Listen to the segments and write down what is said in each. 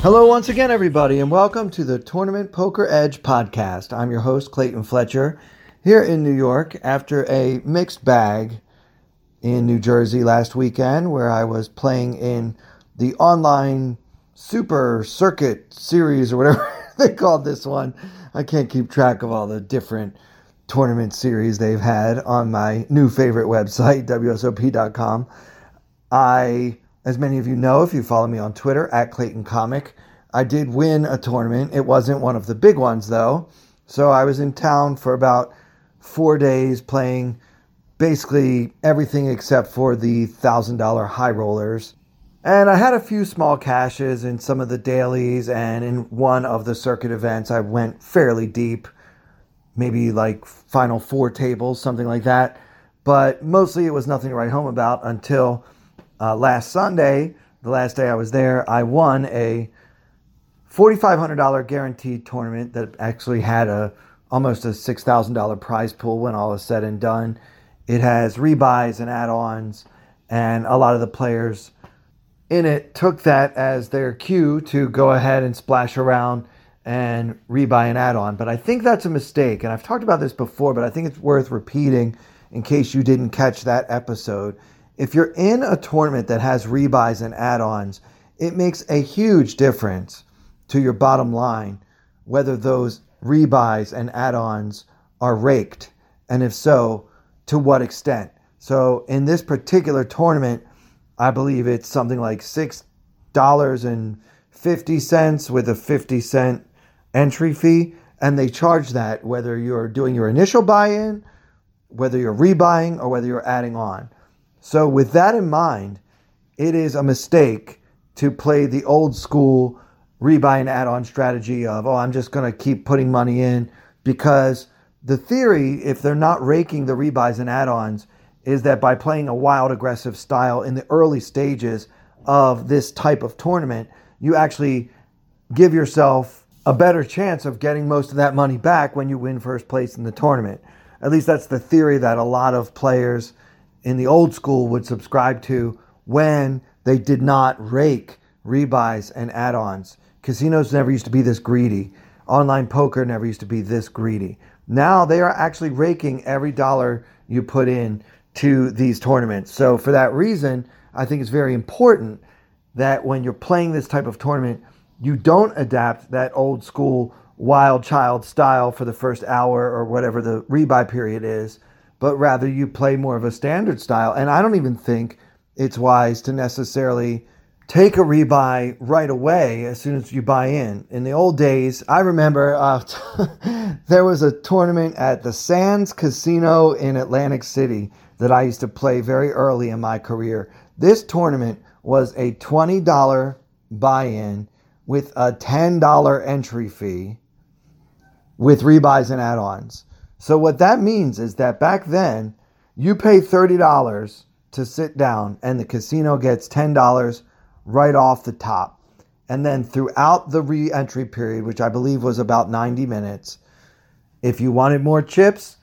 Hello, once again, everybody, and welcome to the Tournament Poker Edge podcast. I'm your host, Clayton Fletcher, here in New York after a mixed bag in New Jersey last weekend, where I was playing in the online Super Circuit series or whatever they called this one. I can't keep track of all the different tournament series they've had on my new favorite website, WSOP.com. I as many of you know, if you follow me on Twitter at Clayton Comic, I did win a tournament. It wasn't one of the big ones though. So I was in town for about four days playing basically everything except for the $1,000 high rollers. And I had a few small cashes in some of the dailies, and in one of the circuit events, I went fairly deep, maybe like final four tables, something like that. But mostly it was nothing to write home about until uh, last Sunday, the last day I was there, I won a $4,500 guaranteed tournament that actually had a almost a $6,000 prize pool when all is said and done. It has rebuys and add-ons, and a lot of the players in it took that as their cue to go ahead and splash around and rebuy an add-on. But I think that's a mistake, and I've talked about this before, but I think it's worth repeating in case you didn't catch that episode if you're in a tournament that has rebuys and add ons, it makes a huge difference to your bottom line whether those rebuys and add ons are raked, and if so, to what extent. So in this particular tournament, I believe it's something like $6.50 with a 50 cent entry fee. And they charge that whether you're doing your initial buy in, whether you're rebuying, or whether you're adding on. So, with that in mind, it is a mistake to play the old school rebuy and add on strategy of, oh, I'm just going to keep putting money in because the theory, if they're not raking the rebuys and add ons, is that by playing a wild, aggressive style in the early stages of this type of tournament, you actually give yourself a better chance of getting most of that money back when you win first place in the tournament. At least that's the theory that a lot of players in the old school would subscribe to when they did not rake rebuys and add ons. Casinos never used to be this greedy. Online poker never used to be this greedy. Now they are actually raking every dollar you put in to these tournaments. So, for that reason, I think it's very important that when you're playing this type of tournament, you don't adapt that old school wild child style for the first hour or whatever the rebuy period is but rather you play more of a standard style. And I don't even think it's wise to necessarily take a rebuy right away as soon as you buy in. In the old days, I remember uh, there was a tournament at the Sands Casino in Atlantic City that I used to play very early in my career. This tournament was a $20 buy in with a $10 entry fee with rebuys and add ons. So what that means is that back then, you pay $30 to sit down and the casino gets $10 right off the top. And then throughout the re-entry period, which I believe was about 90 minutes, if you wanted more chips,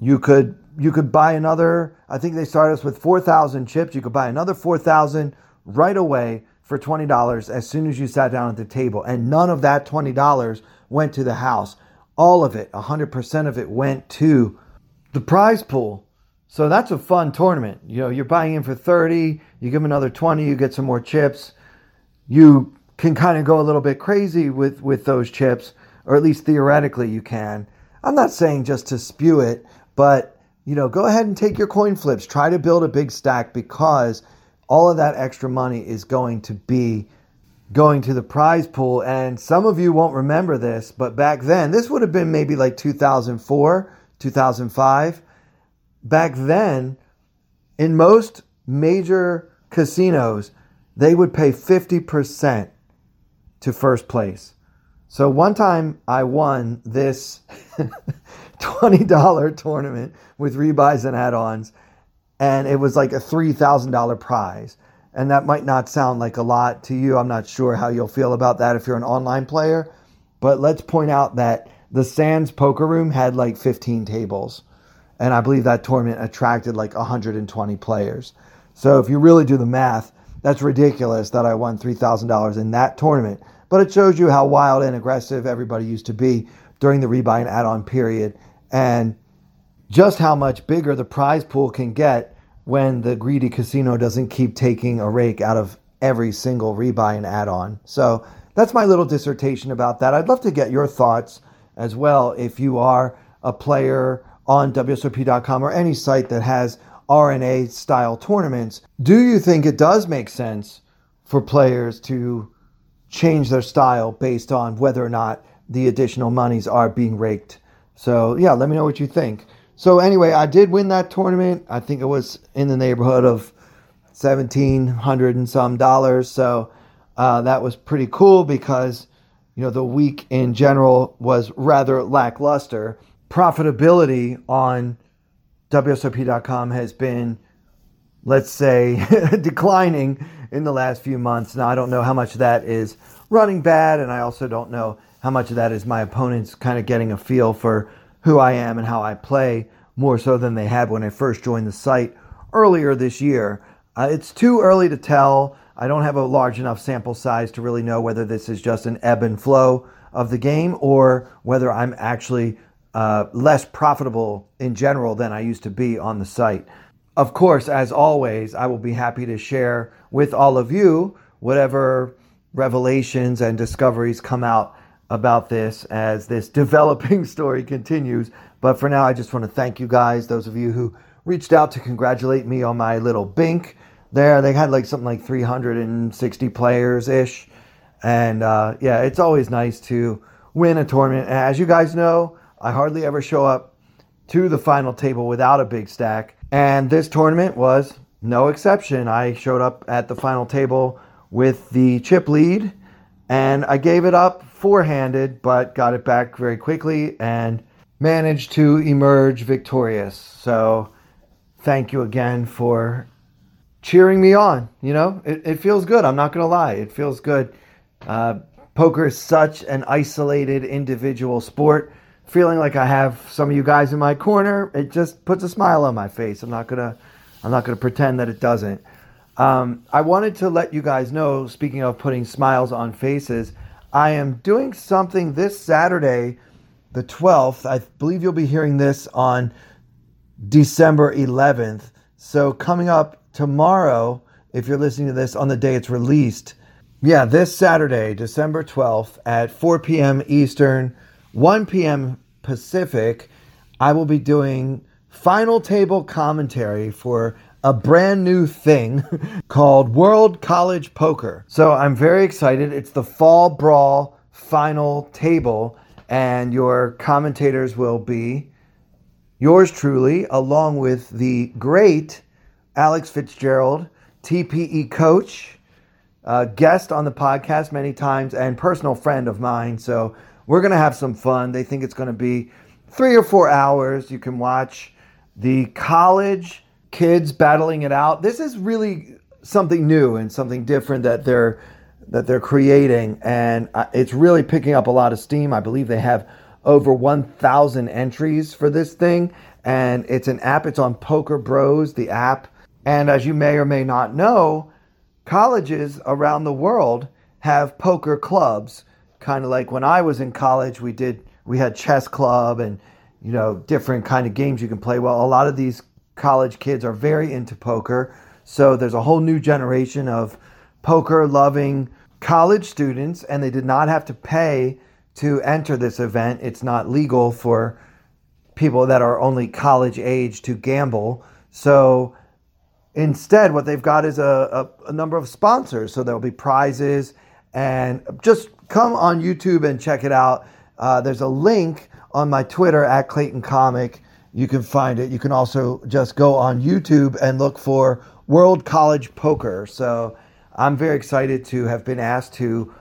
you could you could buy another, I think they started us with 4,000 chips. You could buy another 4,000 right away for $20 as soon as you sat down at the table. And none of that $20 went to the house all of it, 100% of it went to the prize pool. So that's a fun tournament. You know, you're buying in for 30, you give another 20, you get some more chips. You can kind of go a little bit crazy with, with those chips, or at least theoretically you can. I'm not saying just to spew it, but you know, go ahead and take your coin flips. Try to build a big stack because all of that extra money is going to be going to the prize pool. And some of you won't remember this, but back then, this would have been maybe like 2004, 2005. Back then, in most major casinos, they would pay 50% to first place. So one time I won this $20 tournament with rebuys and add-ons and it was like a $3,000 prize. And that might not sound like a lot to you. I'm not sure how you'll feel about that if you're an online player. But let's point out that the Sands Poker Room had like 15 tables. And I believe that tournament attracted like 120 players. So if you really do the math, that's ridiculous that I won $3,000 in that tournament. But it shows you how wild and aggressive everybody used to be during the rebuy and add on period and just how much bigger the prize pool can get when the greedy casino doesn't keep taking a rake out of every single rebuy and add on. So that's my little dissertation about that. I'd love to get your thoughts as well if you are a player on WSOP.com or any site that has R&A style tournaments. Do you think it does make sense for players to change their style based on whether or not the additional monies are being raked? So, yeah, let me know what you think. So, anyway, I did win that tournament. I think it was in the neighborhood of 1700 and some dollars. So, uh, that was pretty cool because, you know, the week in general was rather lackluster. Profitability on WSOP.com has been, let's say, declining in the last few months. Now, I don't know how much of that is running bad, and I also don't know how much of that is my opponents kind of getting a feel for who I am and how I play more so than they had when I first joined the site earlier this year. Uh, it's too early to tell. I don't have a large enough sample size to really know whether this is just an ebb and flow of the game or whether I'm actually uh, less profitable in general than I used to be on the site. Of course, as always, I will be happy to share with all of you whatever revelations and discoveries come out about this as this developing story continues. But for now, I just want to thank you guys, those of you who reached out to congratulate me on my little bink there. They had like something like 360 players ish. And uh, yeah, it's always nice to win a tournament. And As you guys know, I hardly ever show up to the final table without a big stack. And this tournament was no exception. I showed up at the final table with the chip lead and I gave it up four handed, but got it back very quickly and managed to emerge victorious. So thank you again for cheering me on. You know, it, it feels good. I'm not going to lie. It feels good. Uh, poker is such an isolated individual sport feeling like I have some of you guys in my corner, it just puts a smile on my face. I'm not gonna, I'm not gonna pretend that it doesn't. Um, I wanted to let you guys know. Speaking of putting smiles on faces, I am doing something this Saturday, the 12th. I believe you'll be hearing this on December 11th. So coming up tomorrow, if you're listening to this on the day it's released, yeah, this Saturday, December 12th at 4 p.m. Eastern. 1 p.m. Pacific, I will be doing final table commentary for a brand new thing called World College Poker. So I'm very excited. It's the Fall Brawl final table, and your commentators will be yours truly, along with the great Alex Fitzgerald, TPE coach, uh, guest on the podcast many times, and personal friend of mine. So we're going to have some fun. They think it's going to be three or four hours. You can watch the college kids battling it out. This is really something new and something different that they're that they're creating, and it's really picking up a lot of steam. I believe they have over 1,000 entries for this thing, and it's an app. It's on Poker Bros, the app. And as you may or may not know, colleges around the world have poker clubs kind of like when I was in college, we did we had chess club and you know different kind of games you can play. Well, a lot of these college kids are very into poker, so there's a whole new generation of poker loving college students, and they did not have to pay to enter this event. It's not legal for people that are only college age to gamble. So instead, what they've got is a, a, a number of sponsors. So there'll be prizes and just come on YouTube and check it out. Uh, there's a link on my Twitter at Clayton Comic. You can find it. You can also just go on YouTube and look for World College Poker. So I'm very excited to have been asked to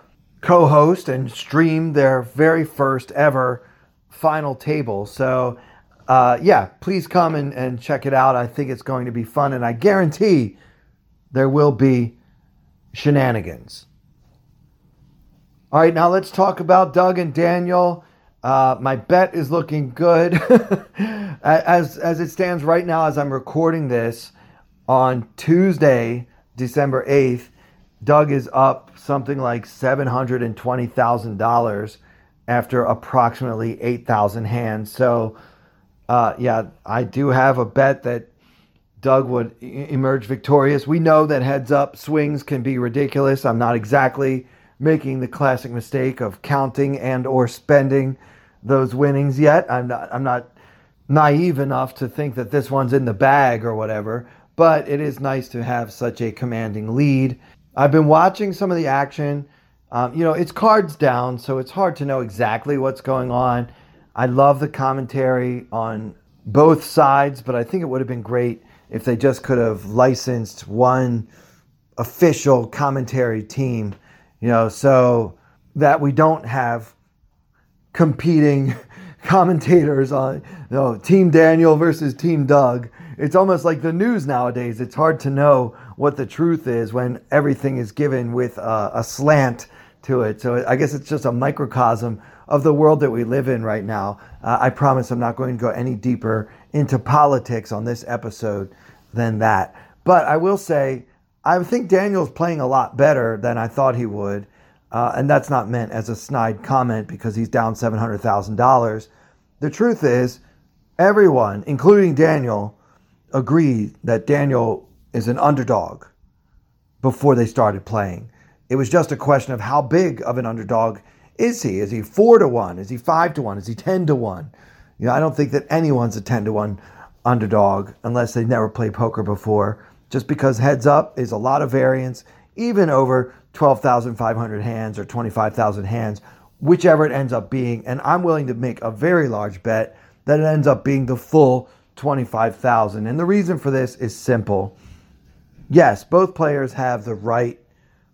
co host and stream their very first ever final table. So, uh, yeah, please come and, and check it out. I think it's going to be fun, and I guarantee there will be shenanigans. All right, now let's talk about Doug and Daniel. Uh, my bet is looking good. as, as it stands right now, as I'm recording this on Tuesday, December 8th, Doug is up something like $720,000 after approximately 8,000 hands. So, uh, yeah, I do have a bet that Doug would emerge victorious. We know that heads up swings can be ridiculous. I'm not exactly making the classic mistake of counting and or spending those winnings yet. I'm not I'm not naive enough to think that this one's in the bag or whatever, but it is nice to have such a commanding lead. I've been watching some of the action. Um, you know, it's cards down, so it's hard to know exactly what's going on. I love the commentary on both sides, but I think it would have been great if they just could have licensed one official commentary team, you know, so that we don't have competing commentators on you know, Team Daniel versus Team Doug. It's almost like the news nowadays. It's hard to know what the truth is when everything is given with a, a slant to it. So I guess it's just a microcosm of the world that we live in right now. Uh, I promise I'm not going to go any deeper into politics on this episode than that. But I will say, I think Daniel's playing a lot better than I thought he would. Uh, and that's not meant as a snide comment because he's down $700,000. The truth is, everyone, including Daniel, agreed that Daniel is an underdog before they started playing. It was just a question of how big of an underdog is he? Is he four to one? Is he five to one? Is he ten to one? You know, I don't think that anyone's a ten to one underdog unless they never played poker before. Just because heads up is a lot of variance, even over 12,500 hands or 25,000 hands, whichever it ends up being. And I'm willing to make a very large bet that it ends up being the full 25,000. And the reason for this is simple. Yes, both players have the right,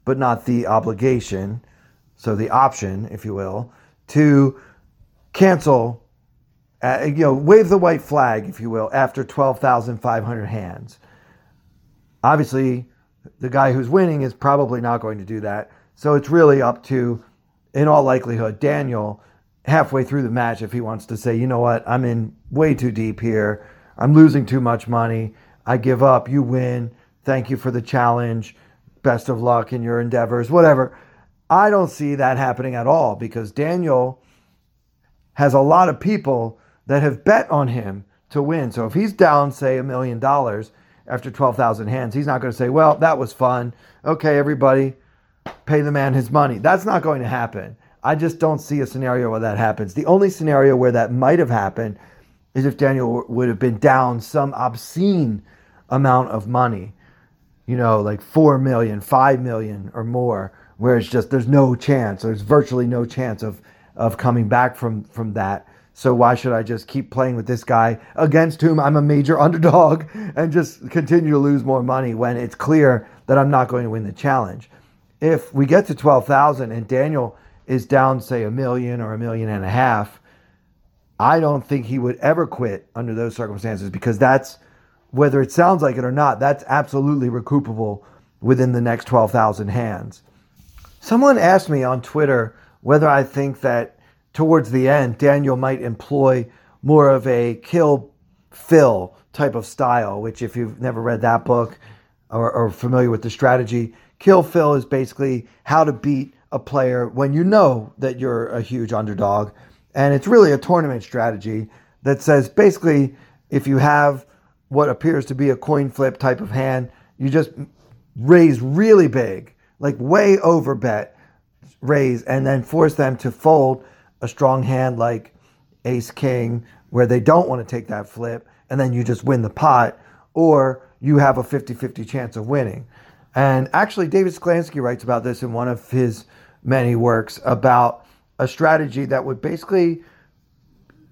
but not the obligation, so the option, if you will, to cancel, uh, you know, wave the white flag, if you will, after 12,500 hands. Obviously, the guy who's winning is probably not going to do that. So it's really up to, in all likelihood, Daniel halfway through the match if he wants to say, you know what, I'm in way too deep here. I'm losing too much money. I give up. You win. Thank you for the challenge. Best of luck in your endeavors, whatever. I don't see that happening at all because Daniel has a lot of people that have bet on him to win. So if he's down, say, a million dollars, after 12,000 hands. He's not going to say, well, that was fun. Okay, everybody, pay the man his money. That's not going to happen. I just don't see a scenario where that happens. The only scenario where that might have happened is if Daniel would have been down some obscene amount of money, you know, like 4 million, 5 million or more, where it's just there's no chance, there's virtually no chance of, of coming back from, from that. So why should I just keep playing with this guy against whom I'm a major underdog and just continue to lose more money when it's clear that I'm not going to win the challenge? If we get to 12,000 and Daniel is down, say, a million or a million and a half, I don't think he would ever quit under those circumstances because that's, whether it sounds like it or not, that's absolutely recoupable within the next 12,000 hands. Someone asked me on Twitter whether I think that towards the end, Daniel might employ more of a Kill Phil type of style, which, if you've never read that book or, or familiar with the strategy, Kill Phil is basically how to beat a player when you know that you're a huge underdog. And it's really a tournament strategy that says basically, if you have what appears to be a coin flip type of hand, you just raise really big, like way over bet, raise, and then force them to fold a strong hand like ace king where they don't want to take that flip and then you just win the pot or you have a 50-50 chance of winning. And actually David Sklansky writes about this in one of his many works about a strategy that would basically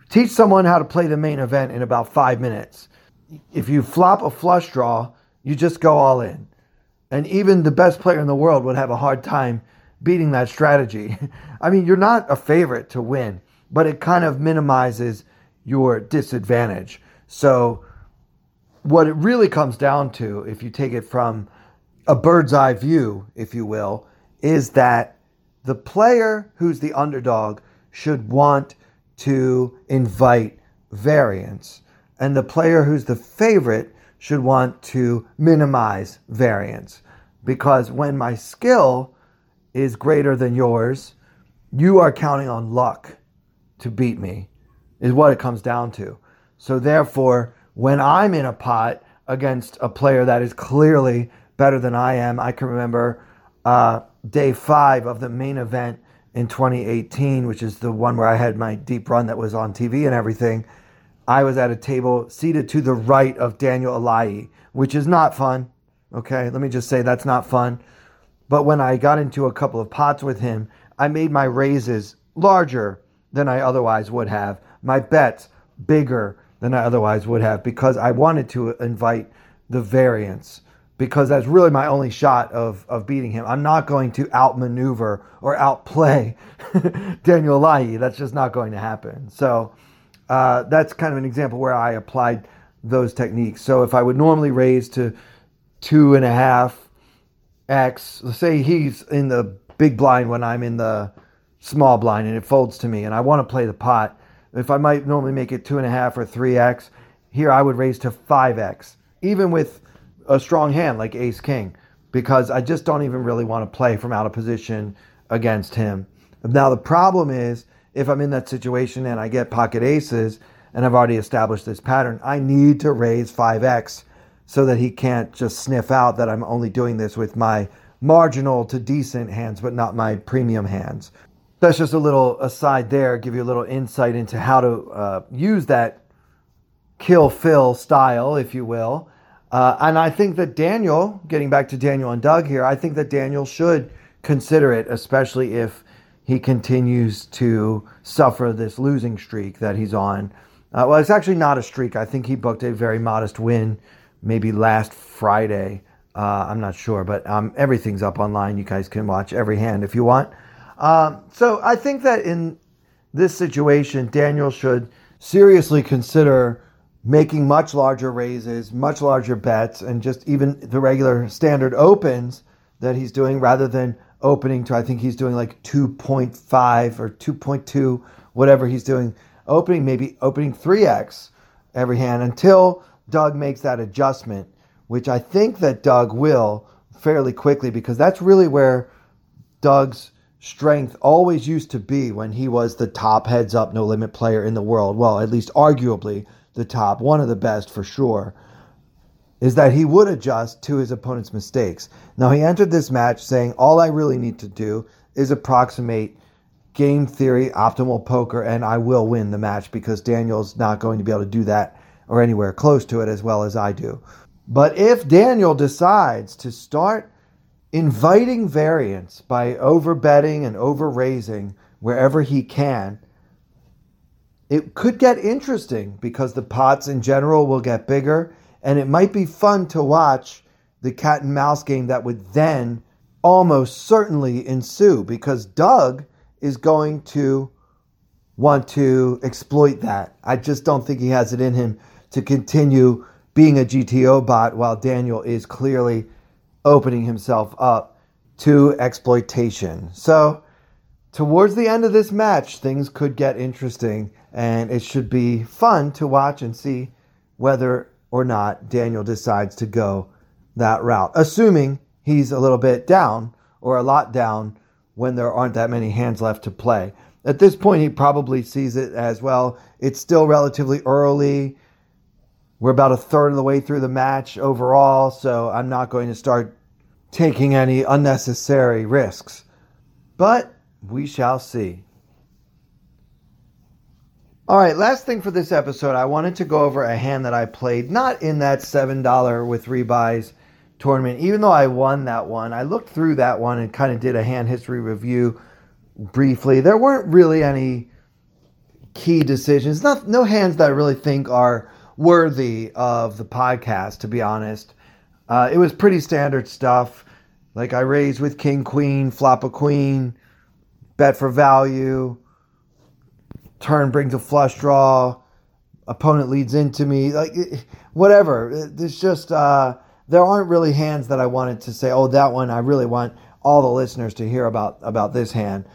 teach someone how to play the main event in about 5 minutes. If you flop a flush draw, you just go all in. And even the best player in the world would have a hard time beating that strategy. I mean, you're not a favorite to win, but it kind of minimizes your disadvantage. So, what it really comes down to, if you take it from a bird's eye view, if you will, is that the player who's the underdog should want to invite variance, and the player who's the favorite should want to minimize variance. Because when my skill is greater than yours, you are counting on luck to beat me, is what it comes down to. So, therefore, when I'm in a pot against a player that is clearly better than I am, I can remember uh, day five of the main event in 2018, which is the one where I had my deep run that was on TV and everything. I was at a table seated to the right of Daniel Alaei, which is not fun. Okay, let me just say that's not fun. But when I got into a couple of pots with him, I made my raises larger than I otherwise would have, my bets bigger than I otherwise would have, because I wanted to invite the variance because that's really my only shot of, of beating him. I'm not going to outmaneuver or outplay Daniel Alaei. That's just not going to happen. So uh, that's kind of an example where I applied those techniques. So if I would normally raise to two and a half X, say he's in the big blind when I'm in the small blind and it folds to me and I want to play the pot. If I might normally make it two and a half or three X, here I would raise to five X. Even with a strong hand like ace king because I just don't even really want to play from out of position against him. Now, the problem is if I'm in that situation and I get pocket aces and I've already established this pattern, I need to raise 5x so that he can't just sniff out that I'm only doing this with my marginal to decent hands, but not my premium hands. That's just a little aside there, give you a little insight into how to uh, use that Kill Phil style, if you will, uh, and I think that Daniel, getting back to Daniel and Doug here, I think that Daniel should consider it, especially if he continues to suffer this losing streak that he's on. Uh, well, it's actually not a streak. I think he booked a very modest win, maybe last Friday. Uh, I'm not sure, but um, everything's up online. You guys can watch every hand if you want. Um, so I think that in this situation, Daniel should seriously consider making much larger raises, much larger bets, and just even the regular standard opens that he's doing rather than opening to, I think he's doing like 2.5 or 2.2, whatever he's doing, opening, maybe opening 3x every hand until Doug makes that adjustment, which I think that Doug will fairly quickly because that's really where Doug's strength always used to be when he was the top heads up no limit player in the world. Well, at least arguably the top, one of the best for sure, is that he would adjust to his opponent's mistakes. Now, he entered this match saying, All I really need to do is approximate game theory optimal poker, and I will win the match because Daniel's not going to be able to do that or anywhere close to it as well as I do. But if Daniel decides to start inviting variance by overbetting and overraising wherever he can, it could get interesting because the pots in general will get bigger, and it might be fun to watch the cat and mouse game that would then almost certainly ensue because Doug is going to want to exploit that. I just don't think he has it in him to continue being a GTO bot while Daniel is clearly opening himself up to exploitation. So, towards the end of this match, things could get interesting and it should be fun to watch and see whether or not Daniel decides to go that route, assuming he's a little bit down or a lot down when there aren't that many hands left to play. At this point, he probably sees it as well. It's still relatively early. We're about a third of the way through the match overall, so I'm not going to start taking any unnecessary risks. But we shall see. All right, last thing for this episode, I wanted to go over a hand that I played, not in that $7 with rebuys tournament. Even though I won that one, I looked through that one and kind of did a hand history review briefly. There weren't really any key decisions, not, no hands that I really think are worthy of the podcast, to be honest. Uh, it was pretty standard stuff. Like I raise with king, queen, flop a queen, bet for value, turn brings a flush draw, opponent leads into me, like whatever. It's just uh, there aren't really hands that I wanted to say. Oh, that one I really want all the listeners to hear about about this hand.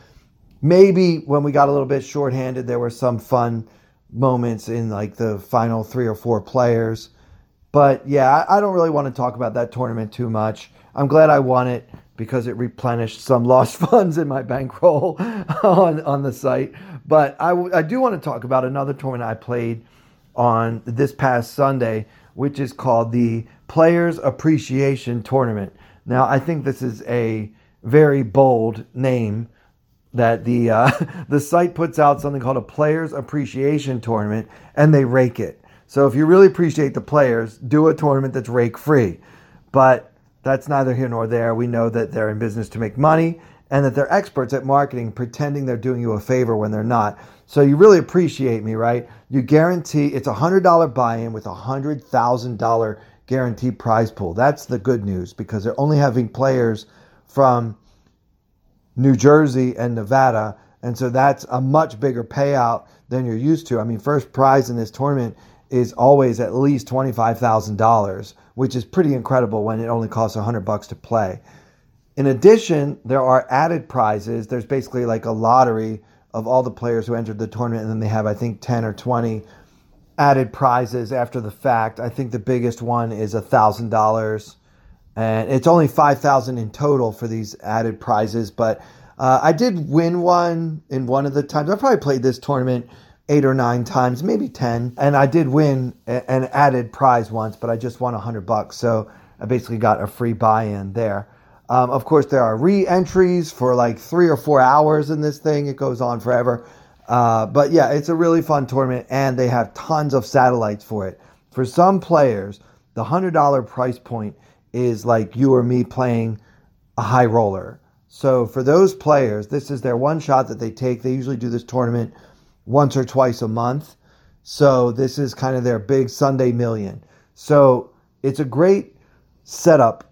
Maybe when we got a little bit shorthanded, there were some fun moments in like the final three or four players. But yeah, I don't really want to talk about that tournament too much. I'm glad I won it because it replenished some lost funds in my bankroll on, on the site. But I, I do want to talk about another tournament I played on this past Sunday, which is called the Players Appreciation Tournament. Now, I think this is a very bold name that the uh, the site puts out something called a Players Appreciation Tournament, and they rake it. So if you really appreciate the players, do a tournament that's rake free. But that's neither here nor there. We know that they're in business to make money and that they're experts at marketing, pretending they're doing you a favor when they're not. So you really appreciate me, right? You guarantee it's a hundred dollar buy-in with a hundred thousand dollar guaranteed prize pool. That's the good news because they're only having players from New Jersey and Nevada, and so that's a much bigger payout than you're used to. I mean, first prize in this tournament is always at least $25,000, which is pretty incredible when it only costs 100 bucks to play. In addition, there are added prizes. There's basically like a lottery of all the players who entered the tournament, and then they have, I think, 10 or 20 added prizes after the fact. I think the biggest one is $1,000, and it's only 5000 in total for these added prizes. But uh, I did win one in one of the times. I probably played this tournament eight or nine times, maybe 10. And I did win an added prize once, but I just won 100 bucks. So I basically got a free buy in there. Um, of course, there are re entries for like three or four hours in this thing. It goes on forever. Uh, but yeah, it's a really fun tournament, and they have tons of satellites for it. For some players, the $100 price point is like you or me playing a high roller. So for those players, this is their one shot that they take. They usually do this tournament once or twice a month. So this is kind of their big Sunday million. So it's a great setup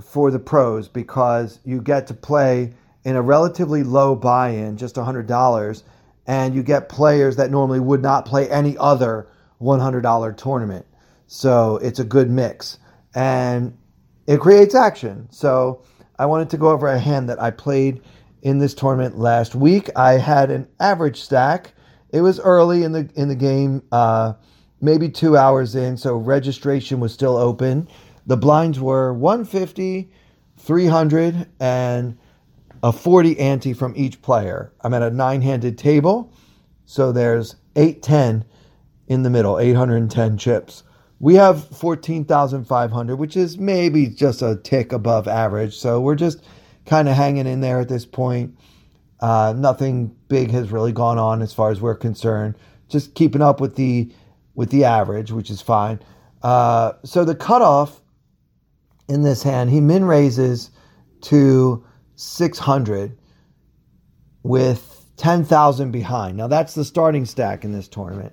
for the pros because you get to play in a relatively low buy-in, just $100, and you get players that normally would not play any other $100 tournament. So it's a good mix and it creates action. So I wanted to go over a hand that I played in this tournament last week. I had an average stack it was early in the in the game, uh, maybe two hours in, so registration was still open. The blinds were 150, 300, and a 40 ante from each player. I'm at a nine-handed table, so there's 810 in the middle, 810 chips. We have 14,500, which is maybe just a tick above average. So we're just kind of hanging in there at this point. Uh, nothing big has really gone on as far as we're concerned. Just keeping up with the with the average, which is fine. Uh, so the cutoff in this hand, he min raises to 600 with 10,000 behind. Now that's the starting stack in this tournament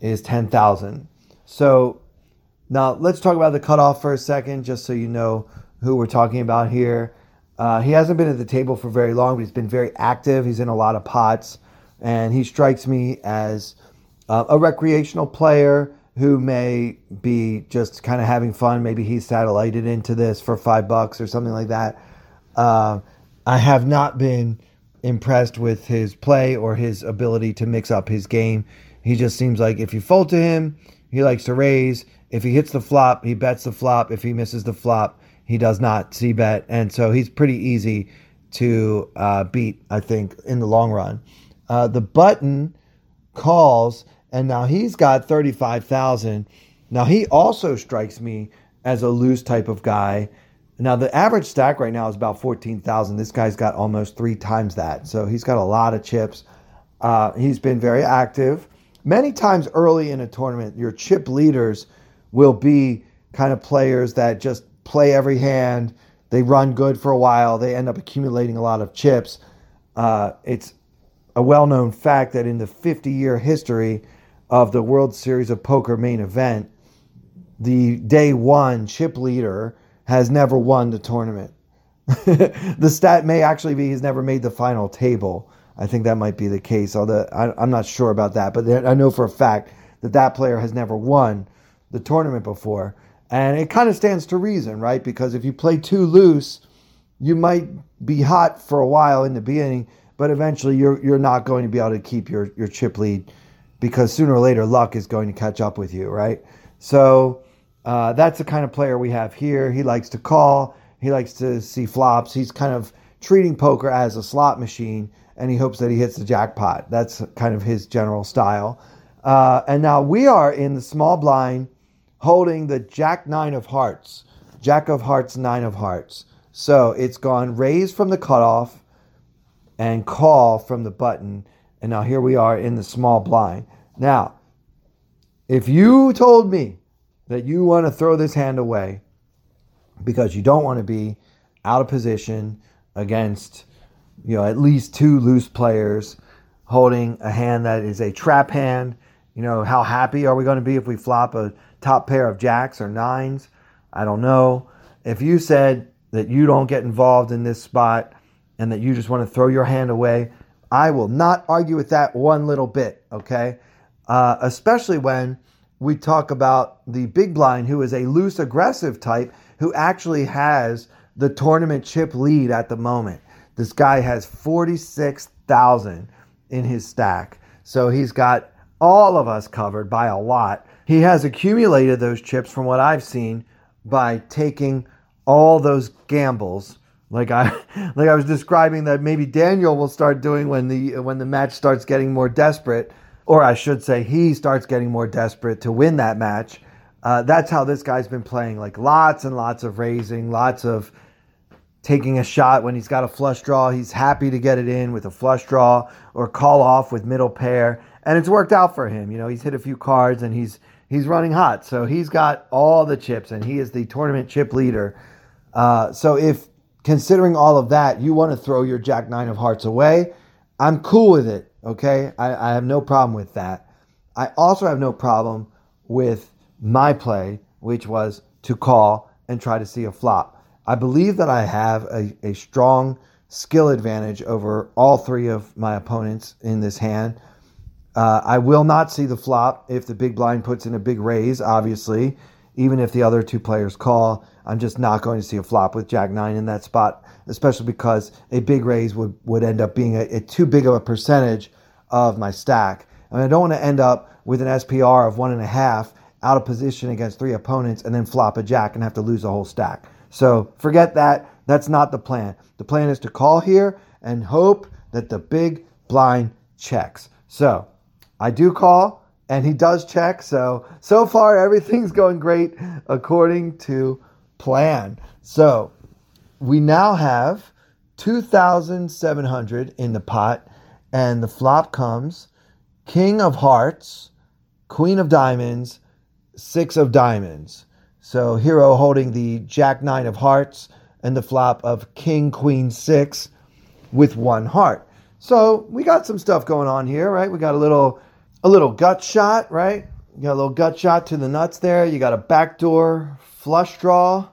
is 10,000. So now let's talk about the cutoff for a second, just so you know who we're talking about here. Uh, he hasn't been at the table for very long, but he's been very active. He's in a lot of pots, and he strikes me as uh, a recreational player who may be just kind of having fun. Maybe he's satellited into this for five bucks or something like that. Uh, I have not been impressed with his play or his ability to mix up his game. He just seems like if you fold to him, he likes to raise. If he hits the flop, he bets the flop. If he misses the flop, he does not c bet, and so he's pretty easy to uh, beat. I think in the long run, uh, the button calls, and now he's got thirty five thousand. Now he also strikes me as a loose type of guy. Now the average stack right now is about fourteen thousand. This guy's got almost three times that, so he's got a lot of chips. Uh, he's been very active. Many times early in a tournament, your chip leaders will be kind of players that just play every hand. They run good for a while. They end up accumulating a lot of chips. Uh, it's a well known fact that in the 50 year history of the World Series of Poker main event, the day one chip leader has never won the tournament. the stat may actually be he's never made the final table. I think that might be the case, although I, am not sure about that. But I know for a fact that that player has never won the tournament before. And it kind of stands to reason, right? Because if you play too loose, you might be hot for a while in the beginning, but eventually you're you're not going to be able to keep your, your chip lead because sooner or later luck is going to catch up with you, right? So uh, that's the kind of player we have here. He likes to call. He likes to see flops. He's kind of treating poker as a slot machine, and he hopes that he hits the jackpot. That's kind of his general style. Uh, and now we are in the small blind holding the Jack Nine of Hearts, Jack of Hearts, Nine of Hearts. So it's gone raise from the cutoff and call from the button. And now here we are in the small blind. Now, if you told me that you want to throw this hand away because you don't want to be out of position against you know at least two loose players holding a hand that is a trap hand you know how happy are we going to be if we flop a top pair of jacks or nines i don't know if you said that you don't get involved in this spot and that you just want to throw your hand away i will not argue with that one little bit okay uh, especially when we talk about the big blind, who is a loose aggressive type, who actually has the tournament chip lead at the moment. This guy has 46,000 in his stack. So he's got all of us covered by a lot. He has accumulated those chips from what I've seen by taking all those gambles like I like I was describing that maybe Daniel will start doing when the when the match starts getting more desperate or I should say, he starts getting more desperate to win that match. Uh, that's how this guy's been playing. Like lots and lots of raising, lots of taking a shot when he's got a flush draw. He's happy to get it in with a flush draw or call off with middle pair, and it's worked out for him. You know, he's hit a few cards and he's he's running hot. So he's got all the chips, and he is the tournament chip leader. Uh, so if considering all of that, you want to throw your Jack Nine of Hearts away, I'm cool with it. Okay, I, I have no problem with that. I also have no problem with my play, which was to call and try to see a flop. I believe that I have a, a strong skill advantage over all three of my opponents in this hand. Uh, I will not see the flop if the big blind puts in a big raise, obviously. Even if the other two players call, I'm just not going to see a flop with Jack 9 in that spot, especially because a big raise would, would end up being a, a too big of a percentage of my stack. I, mean, I don't want to end up with an SPR of one and a half out of position against three opponents and then flop a jack and have to lose a whole stack. So forget that. That's not the plan. The plan is to call here and hope that the big blind checks. So I do call and he does check. So so far everything's going great according to plan. So we now have 2,700 in the pot and the flop comes King of Hearts, Queen of Diamonds, Six of Diamonds. So hero holding the Jack Nine of Hearts and the flop of King Queen Six with one heart. So we got some stuff going on here, right? We got a little a little gut shot, right? You got a little gut shot to the nuts there. You got a backdoor flush draw.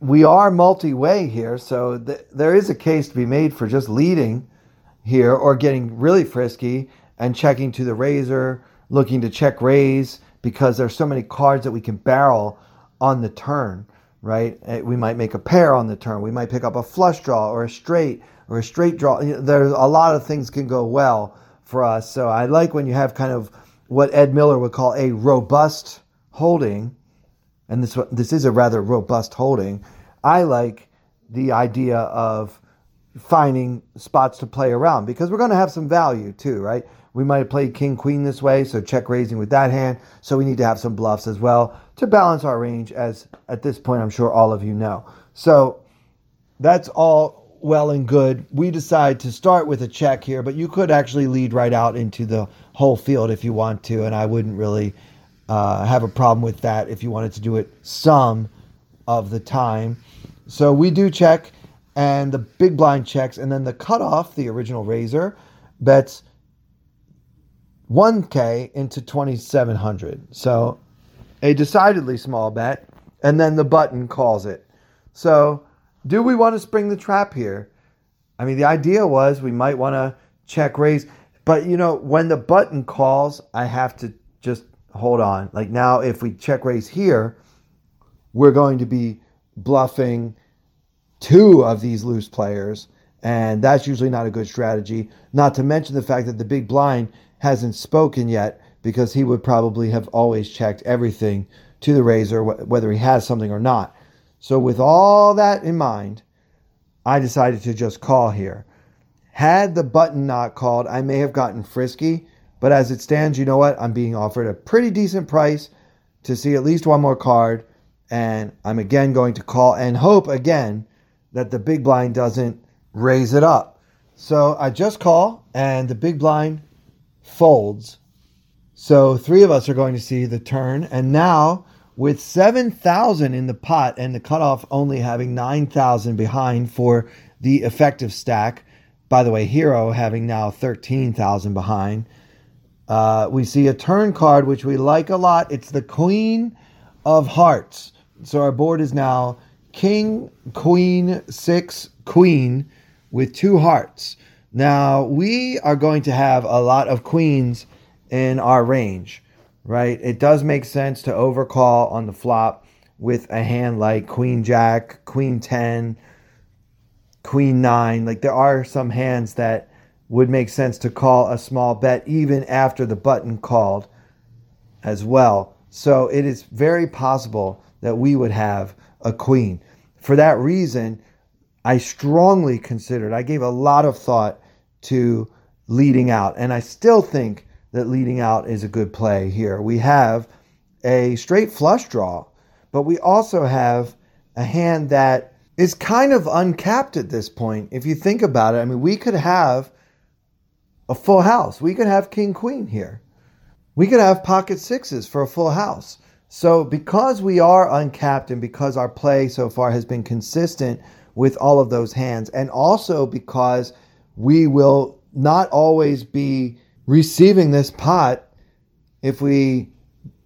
We are multi-way here, so th- there is a case to be made for just leading here or getting really frisky and checking to the raiser, looking to check raise because there's so many cards that we can barrel on the turn, right? Eh, we might make a pair on the turn. We might pick up a flush draw or a straight or a straight draw. There's a lot of things can go well for us. So I like when you have kind of what Ed Miller would call a robust holding, and this this is a rather robust holding. I like the idea of finding spots to play around because we're going to have some value too, right? We might have played king queen this way, so check raising with that hand. So we need to have some bluffs as well to balance our range, as at this point I'm sure all of you know. So that's all well and good. We decide to start with a check here, but you could actually lead right out into the whole field if you want to, and I wouldn't really uh, have a problem with that if you wanted to do it some of the time. So we do check and the big blind checks, and then the cutoff, the original raiser, bets 1K into 2,700. So a decidedly small bet, and then the button calls it. So do we want to spring the trap here? I mean, the idea was we might want to check raise, but you know, when the button calls, I have to just hold on. Like now, if we check raise here, we're going to be bluffing two of these loose players, and that's usually not a good strategy. Not to mention the fact that the big blind hasn't spoken yet because he would probably have always checked everything to the raiser, whether he has something or not. So, with all that in mind, I decided to just call here. Had the button not called, I may have gotten frisky, but as it stands, you know what? I'm being offered a pretty decent price to see at least one more card, and I'm again going to call and hope again that the big blind doesn't raise it up. So I just call, and the big blind folds. So three of us are going to see the turn, and now with 7,000 in the pot and the cutoff only having 9,000 behind for the effective stack. By the way, Hero having now 13,000 behind. Uh, we see a turn card which we like a lot. It's the Queen of Hearts. So our board is now King, Queen, Six, Queen with two hearts. Now we are going to have a lot of queens in our range right? It does make sense to overcall on the flop with a hand like Queen Jack, Queen 10, Queen 9. Like there are some hands that would make sense to call a small bet even after the button called as well. So it is very possible that we would have a queen. For that reason, I strongly considered, I gave a lot of thought to leading out. And I still think that leading out is a good play here. We have a straight flush draw, but we also have a hand that is kind of uncapped at this point. If you think about it, I mean, we could have a full house. We could have king queen here. We could have pocket sixes for a full house. So, because we are uncapped and because our play so far has been consistent with all of those hands, and also because we will not always be receiving this pot if we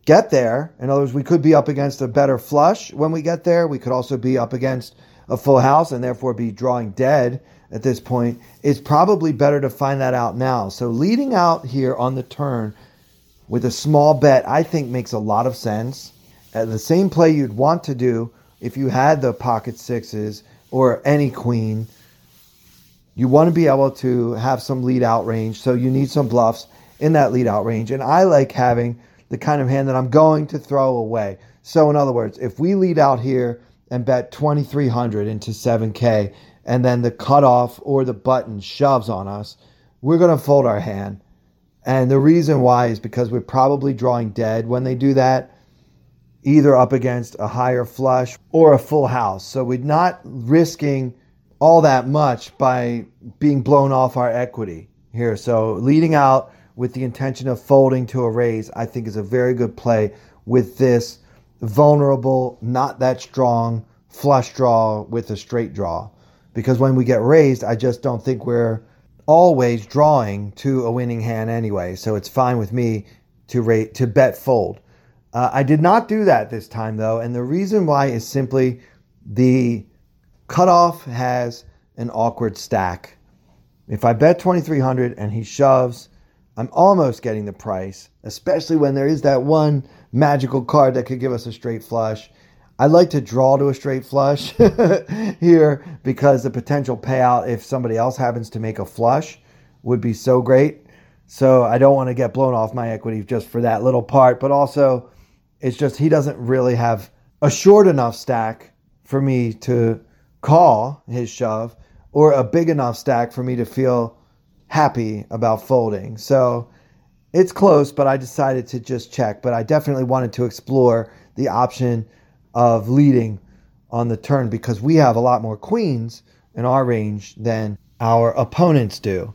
get there. In other words, we could be up against a better flush when we get there. We could also be up against a full house and therefore be drawing dead at this point. It's probably better to find that out now. So leading out here on the turn with a small bet, I think makes a lot of sense. At the same play you'd want to do if you had the pocket sixes or any queen you want to be able to have some lead out range, so you need some bluffs in that lead out range. And I like having the kind of hand that I'm going to throw away. So, in other words, if we lead out here and bet 2300 into 7K, and then the cutoff or the button shoves on us, we're going to fold our hand. And the reason why is because we're probably drawing dead when they do that, either up against a higher flush or a full house. So we're not risking all that much by being blown off our equity here. So leading out with the intention of folding to a raise, I think is a very good play with this vulnerable, not that strong flush draw with a straight draw. Because when we get raised, I just don't think we're always drawing to a winning hand anyway. So it's fine with me to rate to bet fold. Uh, I did not do that this time though, and the reason why is simply the Cutoff has an awkward stack. If I bet 2300 and he shoves, I'm almost getting the price, especially when there is that one magical card that could give us a straight flush. I like to draw to a straight flush here because the potential payout if somebody else happens to make a flush would be so great. So I don't want to get blown off my equity just for that little part, but also it's just he doesn't really have a short enough stack for me to call his shove or a big enough stack for me to feel happy about folding. So it's close, but I decided to just check. But I definitely wanted to explore the option of leading on the turn because we have a lot more queens in our range than our opponents do.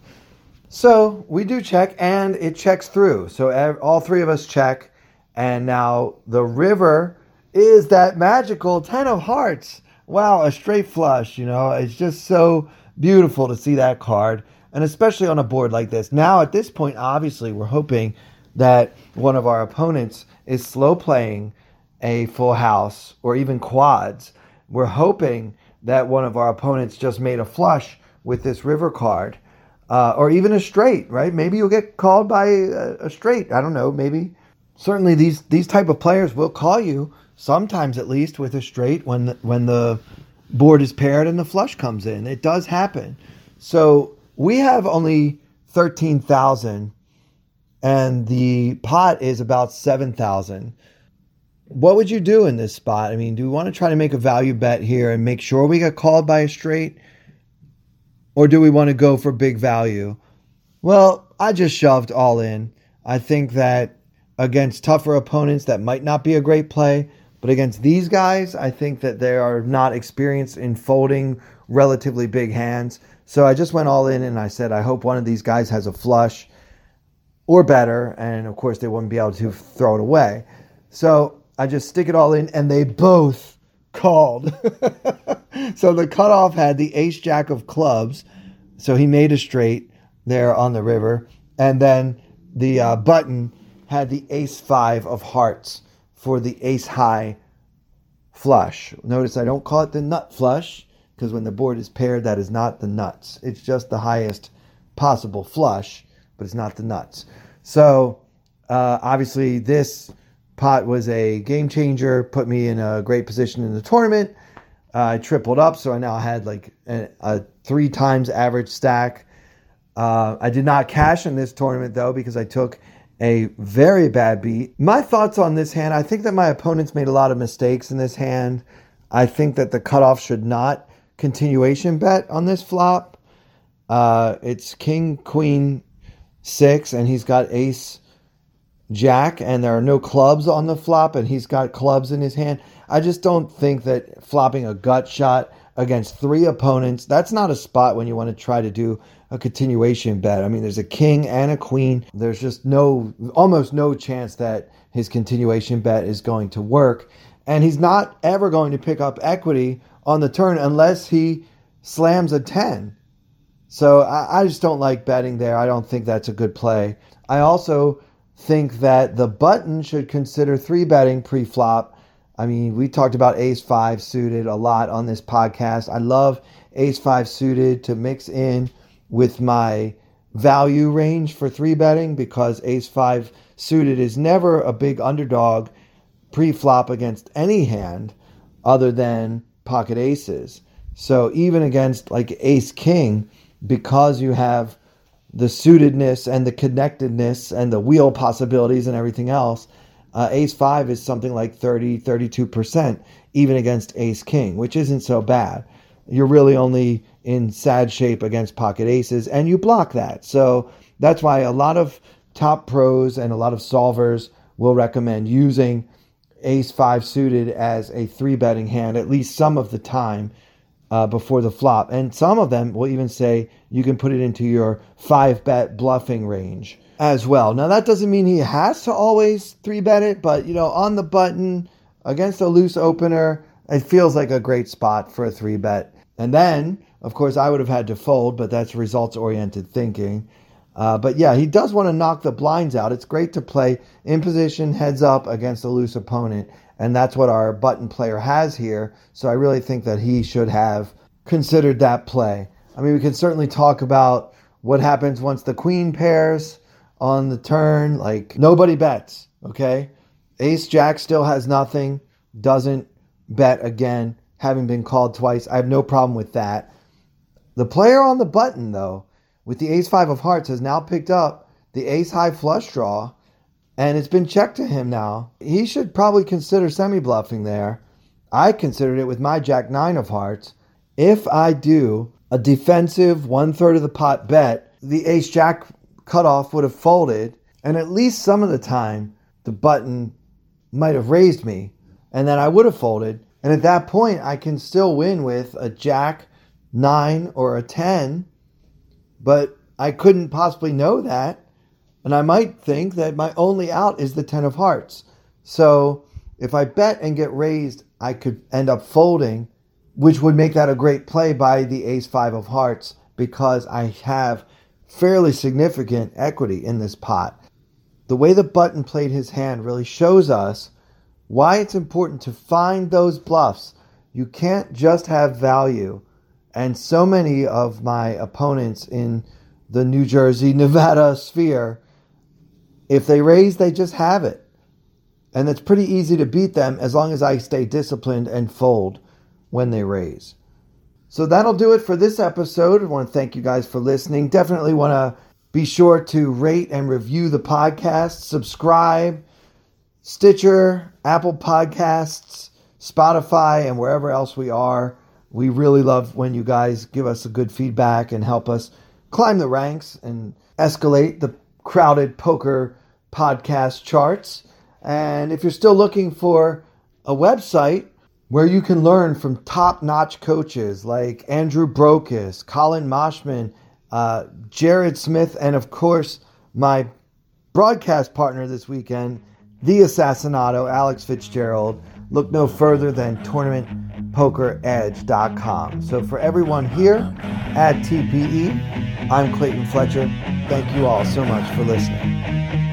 So we do check and it checks through. So all three of us check. And now the river is that magical 10 of hearts wow, a straight flush, you know, it's just so beautiful to see that card, and especially on a board like this. Now, at this point, obviously, we're hoping that one of our opponents is slow playing a full house or even quads. We're hoping that one of our opponents just made a flush with this river card, uh, or even a straight, right? Maybe you'll get called by a, a straight. I don't know. Maybe certainly these these type of players will call you sometimes at least with a straight when the, when the board is paired and the flush comes in. It does happen. So we have only thirteen thousand, and the pot is about seven thousand. What would you do in this spot? I mean, do we want to try to make a value bet here and make sure we get called by a straight? Or do we want to go for big value? Well, I just shoved all in. I think that against tougher opponents, that might not be a great play. But against these guys, I think that they are not experienced in folding relatively big hands. So I just went all in and I said, I hope one of these guys has a flush or better. And of course, they wouldn't be able to throw it away. So I just stick it all in, and they both called. so the cutoff had the ace jack of clubs. So he made a straight there on the river. And then the uh, button had the ace five of hearts for the ace high flush. Notice I don't call it the nut flush because when the board is paired, that is not the nuts. It's just the highest possible flush, but it's not the nuts. So uh, obviously, this pot was a game changer, put me in a great position in the tournament. Uh, I tripled up, so I now had like a, a three times average stack. Uh, I did not cash in this tournament though because I took a very bad beat. My thoughts on this hand I think that my opponents made a lot of mistakes in this hand. I think that the cutoff should not continuation bet on this flop. Uh, it's king, queen, six, and he's got ace, jack, and there are no clubs on the flop, and he's got clubs in his hand. I just don't think that flopping a gut shot against three opponents, that's not a spot when you want to try to do a continuation bet. I mean, there's a king and a queen. There's just no, almost no chance that his continuation bet is going to work. And he's not ever going to pick up equity on the turn unless he slams a 10. So I, I just don't like betting there. I don't think that's a good play. I also think that the button should consider three betting pre flop. I mean, we talked about ace five suited a lot on this podcast. I love ace five suited to mix in with my value range for three betting because ace five suited is never a big underdog pre flop against any hand other than pocket aces. So even against like ace king, because you have the suitedness and the connectedness and the wheel possibilities and everything else, uh, ace five is something like 30, 32%, even against ace king, which isn't so bad. You're really only in sad shape against pocket aces, and you block that. So that's why a lot of top pros and a lot of solvers will recommend using ace five suited as a three betting hand at least some of the time uh, before the flop. And some of them will even say you can put it into your five bet bluffing range as well. Now, that doesn't mean he has to always three bet it, but you know, on the button against a loose opener, it feels like a great spot for a three bet. And then of course, I would have had to fold, but that's results oriented thinking. Uh, but yeah, he does want to knock the blinds out. It's great to play in position, heads up against a loose opponent. And that's what our button player has here. So I really think that he should have considered that play. I mean, we can certainly talk about what happens once the queen pairs on the turn. Like, nobody bets, okay? Ace Jack still has nothing, doesn't bet again, having been called twice. I have no problem with that. The player on the button, though, with the ace five of hearts, has now picked up the ace high flush draw, and it's been checked to him now. He should probably consider semi bluffing there. I considered it with my jack nine of hearts. If I do a defensive one third of the pot bet, the ace jack cutoff would have folded, and at least some of the time the button might have raised me, and then I would have folded. And at that point, I can still win with a jack nine or a 10, but I couldn't possibly know that. And I might think that my only out is the 10 of hearts. So if I bet and get raised, I could end up folding, which would make that a great play by the ace five of hearts because I have fairly significant equity in this pot. The way the button played his hand really shows us why it's important to find those bluffs You can't just have value. And so many of my opponents in the New Jersey, Nevada sphere, if they raise, they just have it. And it's pretty easy to beat them as long as I stay disciplined and fold when they raise. So that'll do it for this episode. I want to thank you guys for listening. Definitely want to be sure to rate and review the podcast, subscribe, Stitcher, Apple Podcasts, Spotify, and wherever else we are. We really love when you guys give us a good feedback and help us climb the ranks and escalate the crowded poker podcast charts. And if you're still looking for a website where you can learn from top notch coaches like Andrew Brokos, Colin Moshman, uh, Jared Smith, and of course, my broadcast partner this weekend, the Assassinato, Alex Fitzgerald, look no further than tournamentpokeredge.com. So for everyone here at TPE, I'm Clayton Fletcher. Thank you all so much for listening.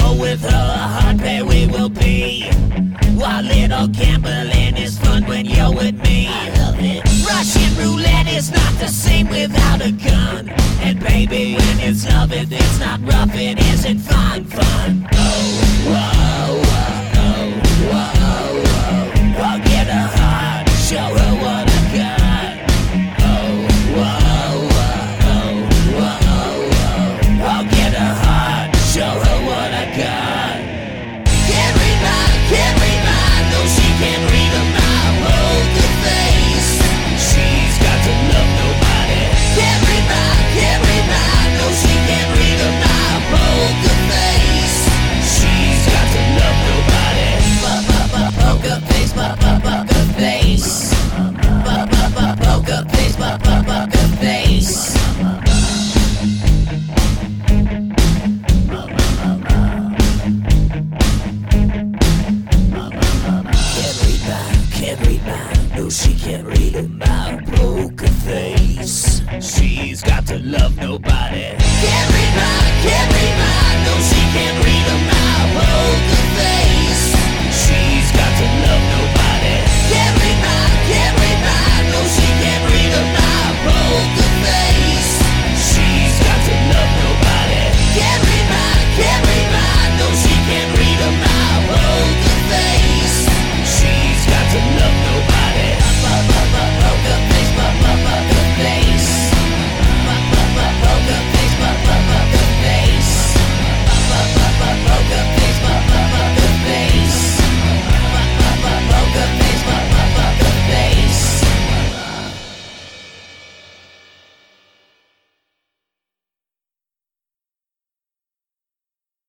roll with her, hard pair we will be. While little gambling is fun when you're with me. Russian roulette is not the same without a gun. And baby, when it's love, it, it's not rough, it isn't fun, fun. Oh, whoa, whoa, oh, oh, oh, oh whoa, whoa. I'll get her heart, show her what